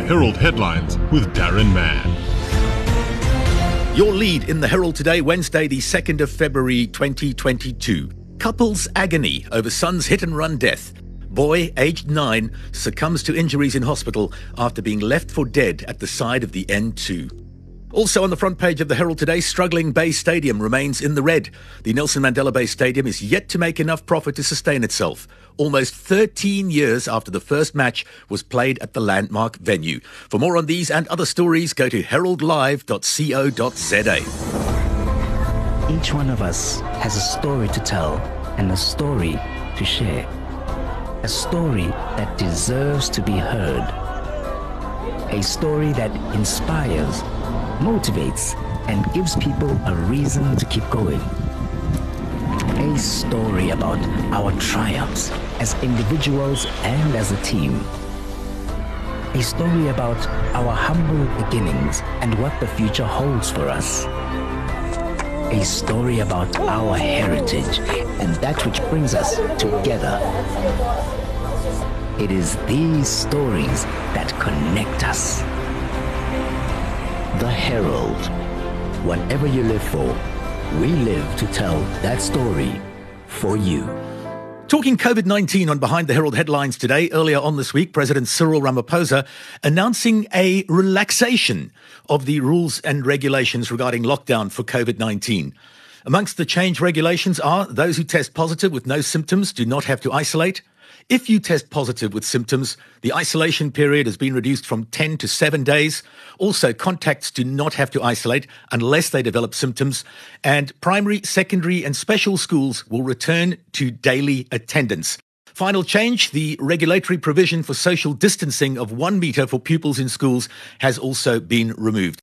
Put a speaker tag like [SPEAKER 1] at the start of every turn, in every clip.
[SPEAKER 1] the Herald headlines with Darren Mann.
[SPEAKER 2] Your lead in the Herald today, Wednesday, the 2nd of February 2022. Couple's agony over son's hit and run death. Boy, aged nine, succumbs to injuries in hospital after being left for dead at the side of the N2. Also on the front page of the Herald today, struggling Bay Stadium remains in the red. The Nelson Mandela Bay Stadium is yet to make enough profit to sustain itself. Almost 13 years after the first match was played at the landmark venue. For more on these and other stories, go to heraldlive.co.za.
[SPEAKER 3] Each one of us has a story to tell and a story to share. A story that deserves to be heard. A story that inspires motivates, and gives people a reason to keep going. A story about our triumphs as individuals and as a team. A story about our humble beginnings and what the future holds for us. A story about our heritage and that which brings us together. It is these stories that connect us. The Herald. Whatever you live for, we live to tell that story for you.
[SPEAKER 2] Talking COVID 19 on Behind the Herald headlines today, earlier on this week, President Cyril Ramaphosa announcing a relaxation of the rules and regulations regarding lockdown for COVID 19. Amongst the change regulations are those who test positive with no symptoms do not have to isolate. If you test positive with symptoms, the isolation period has been reduced from 10 to 7 days. Also, contacts do not have to isolate unless they develop symptoms. And primary, secondary, and special schools will return to daily attendance. Final change the regulatory provision for social distancing of one metre for pupils in schools has also been removed.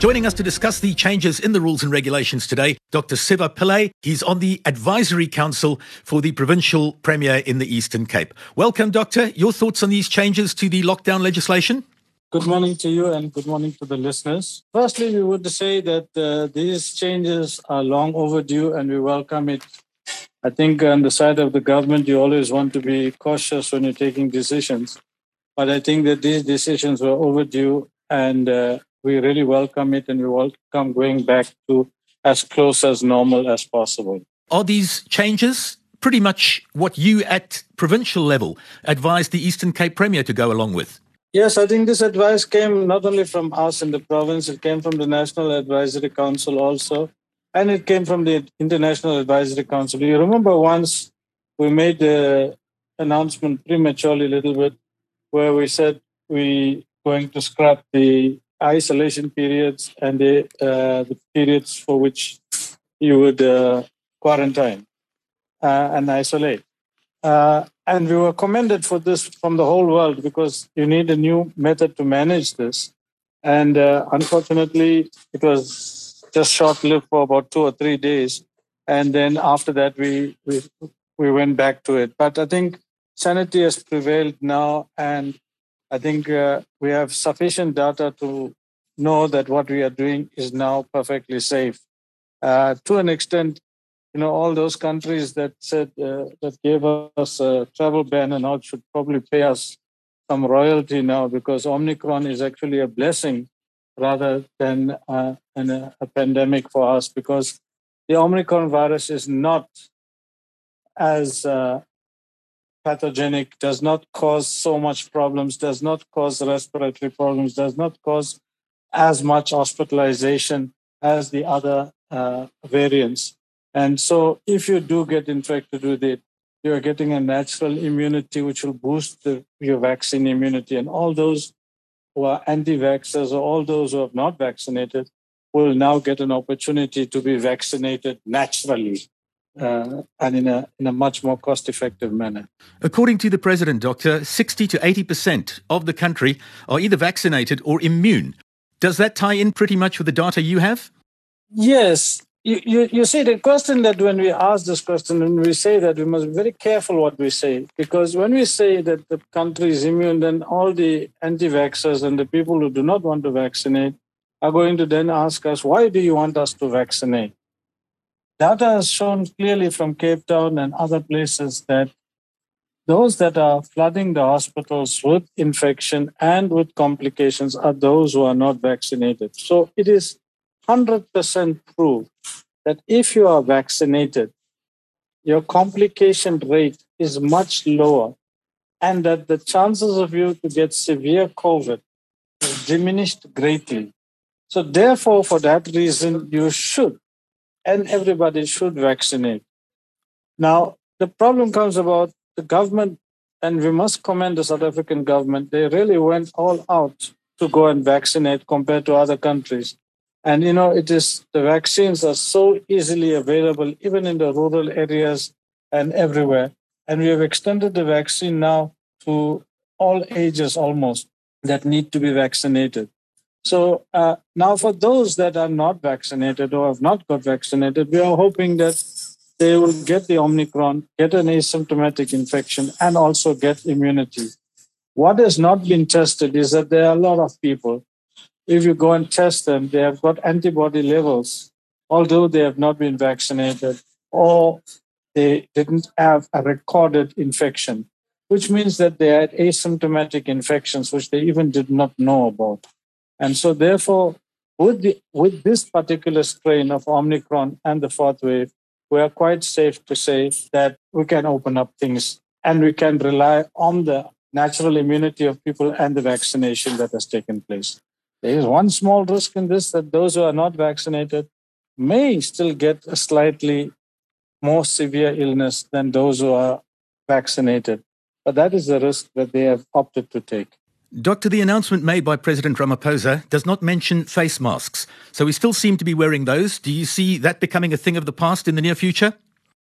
[SPEAKER 2] Joining us to discuss the changes in the rules and regulations today, Dr. Siva Pillay. He's on the Advisory Council for the Provincial Premier in the Eastern Cape. Welcome, Doctor. Your thoughts on these changes to the lockdown legislation?
[SPEAKER 4] Good morning to you and good morning to the listeners. Firstly, we would say that uh, these changes are long overdue and we welcome it. I think on the side of the government, you always want to be cautious when you're taking decisions. But I think that these decisions were overdue and uh, we really welcome it and we welcome going back to as close as normal as possible.
[SPEAKER 2] Are these changes pretty much what you at provincial level advised the Eastern Cape Premier to go along with?
[SPEAKER 4] Yes, I think this advice came not only from us in the province, it came from the National Advisory Council also, and it came from the International Advisory Council. You remember once we made the announcement prematurely a little bit where we said we going to scrap the isolation periods and the, uh, the periods for which you would uh, quarantine uh, and isolate. And we were commended for this from the whole world because you need a new method to manage this. And unfortunately, it was just short lived for about two or three days. And then after that, we, we, we went back to it. But I think sanity has prevailed now, and I think uh, we have sufficient data to know that what we are doing is now perfectly safe. Uh, to an extent, you know, all those countries that said uh, that gave us a travel ban and all should probably pay us some royalty now because Omicron is actually a blessing rather than uh, an, a pandemic for us because the Omicron virus is not as uh, pathogenic, does not cause so much problems, does not cause respiratory problems, does not cause as much hospitalization as the other uh, variants. And so, if you do get infected with it, you're getting a natural immunity which will boost the, your vaccine immunity. And all those who are anti vaxxers or all those who have not vaccinated will now get an opportunity to be vaccinated naturally uh, and in a, in a much more cost effective manner.
[SPEAKER 2] According to the president, Doctor, 60 to 80% of the country are either vaccinated or immune. Does that tie in pretty much with the data you have?
[SPEAKER 4] Yes. You, you, you see, the question that when we ask this question, and we say that, we must be very careful what we say. Because when we say that the country is immune, then all the anti vaxxers and the people who do not want to vaccinate are going to then ask us, why do you want us to vaccinate? Data has shown clearly from Cape Town and other places that those that are flooding the hospitals with infection and with complications are those who are not vaccinated. So it is 100% proved that if you are vaccinated, your complication rate is much lower and that the chances of you to get severe COVID is diminished greatly. So therefore, for that reason, you should, and everybody should vaccinate. Now, the problem comes about the government, and we must commend the South African government. They really went all out to go and vaccinate compared to other countries. And you know, it is the vaccines are so easily available, even in the rural areas and everywhere. And we have extended the vaccine now to all ages almost that need to be vaccinated. So uh, now, for those that are not vaccinated or have not got vaccinated, we are hoping that they will get the Omicron, get an asymptomatic infection, and also get immunity. What has not been tested is that there are a lot of people if you go and test them, they have got antibody levels, although they have not been vaccinated or they didn't have a recorded infection, which means that they had asymptomatic infections, which they even did not know about. And so, therefore, with, the, with this particular strain of Omicron and the fourth wave, we are quite safe to say that we can open up things and we can rely on the natural immunity of people and the vaccination that has taken place. There is one small risk in this that those who are not vaccinated may still get a slightly more severe illness than those who are vaccinated. But that is the risk that they have opted to take.
[SPEAKER 2] Doctor, the announcement made by President Ramaphosa does not mention face masks. So we still seem to be wearing those. Do you see that becoming a thing of the past in the near future?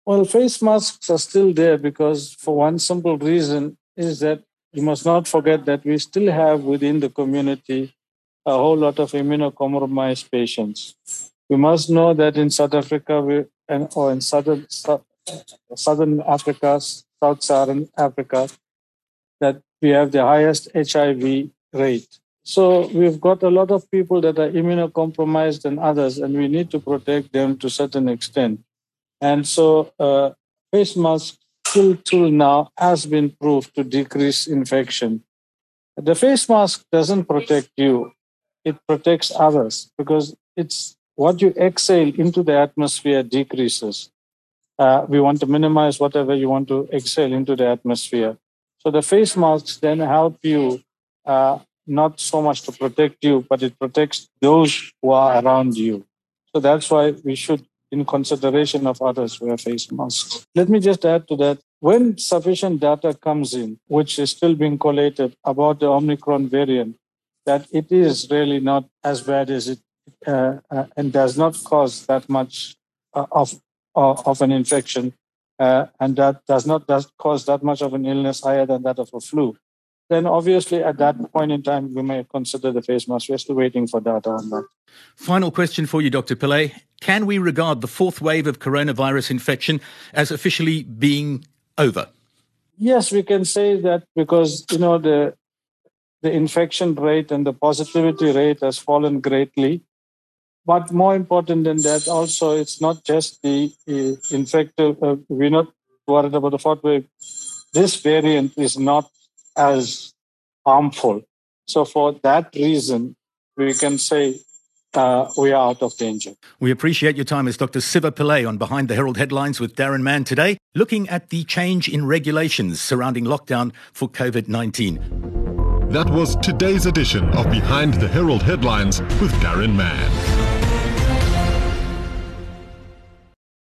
[SPEAKER 4] Well, face masks are still there because, for one simple reason, is that you must not forget that we still have within the community a whole lot of immunocompromised patients. We must know that in South Africa we, and, or in southern, southern Africa, South Saharan Africa, we have the highest HIV rate. So we've got a lot of people that are immunocompromised than others, and we need to protect them to a certain extent. And so uh, face mask still till now has been proved to decrease infection. The face mask doesn't protect you it protects others because it's what you exhale into the atmosphere decreases. Uh, we want to minimize whatever you want to exhale into the atmosphere. So the face masks then help you uh, not so much to protect you, but it protects those who are around you. So that's why we should, in consideration of others, wear face masks. Let me just add to that. When sufficient data comes in, which is still being collated about the Omicron variant, that it is really not as bad as it uh, uh, and does not cause that much uh, of uh, of an infection, uh, and that does not does cause that much of an illness higher than that of a flu. Then obviously at that point in time we may consider the face mask. We're still waiting for data on that.
[SPEAKER 2] Final question for you, Dr. Pillay. Can we regard the fourth wave of coronavirus infection as officially being over?
[SPEAKER 4] Yes, we can say that because you know the the infection rate and the positivity rate has fallen greatly. But more important than that, also, it's not just the uh, infective, uh, we're not worried about the fourth wave. This variant is not as harmful. So, for that reason, we can say uh, we are out of danger.
[SPEAKER 2] We appreciate your time as Dr. Siva Pillay on Behind the Herald Headlines with Darren Mann today, looking at the change in regulations surrounding lockdown for COVID 19.
[SPEAKER 1] That was today's edition of Behind the Herald Headlines with Darren Mann.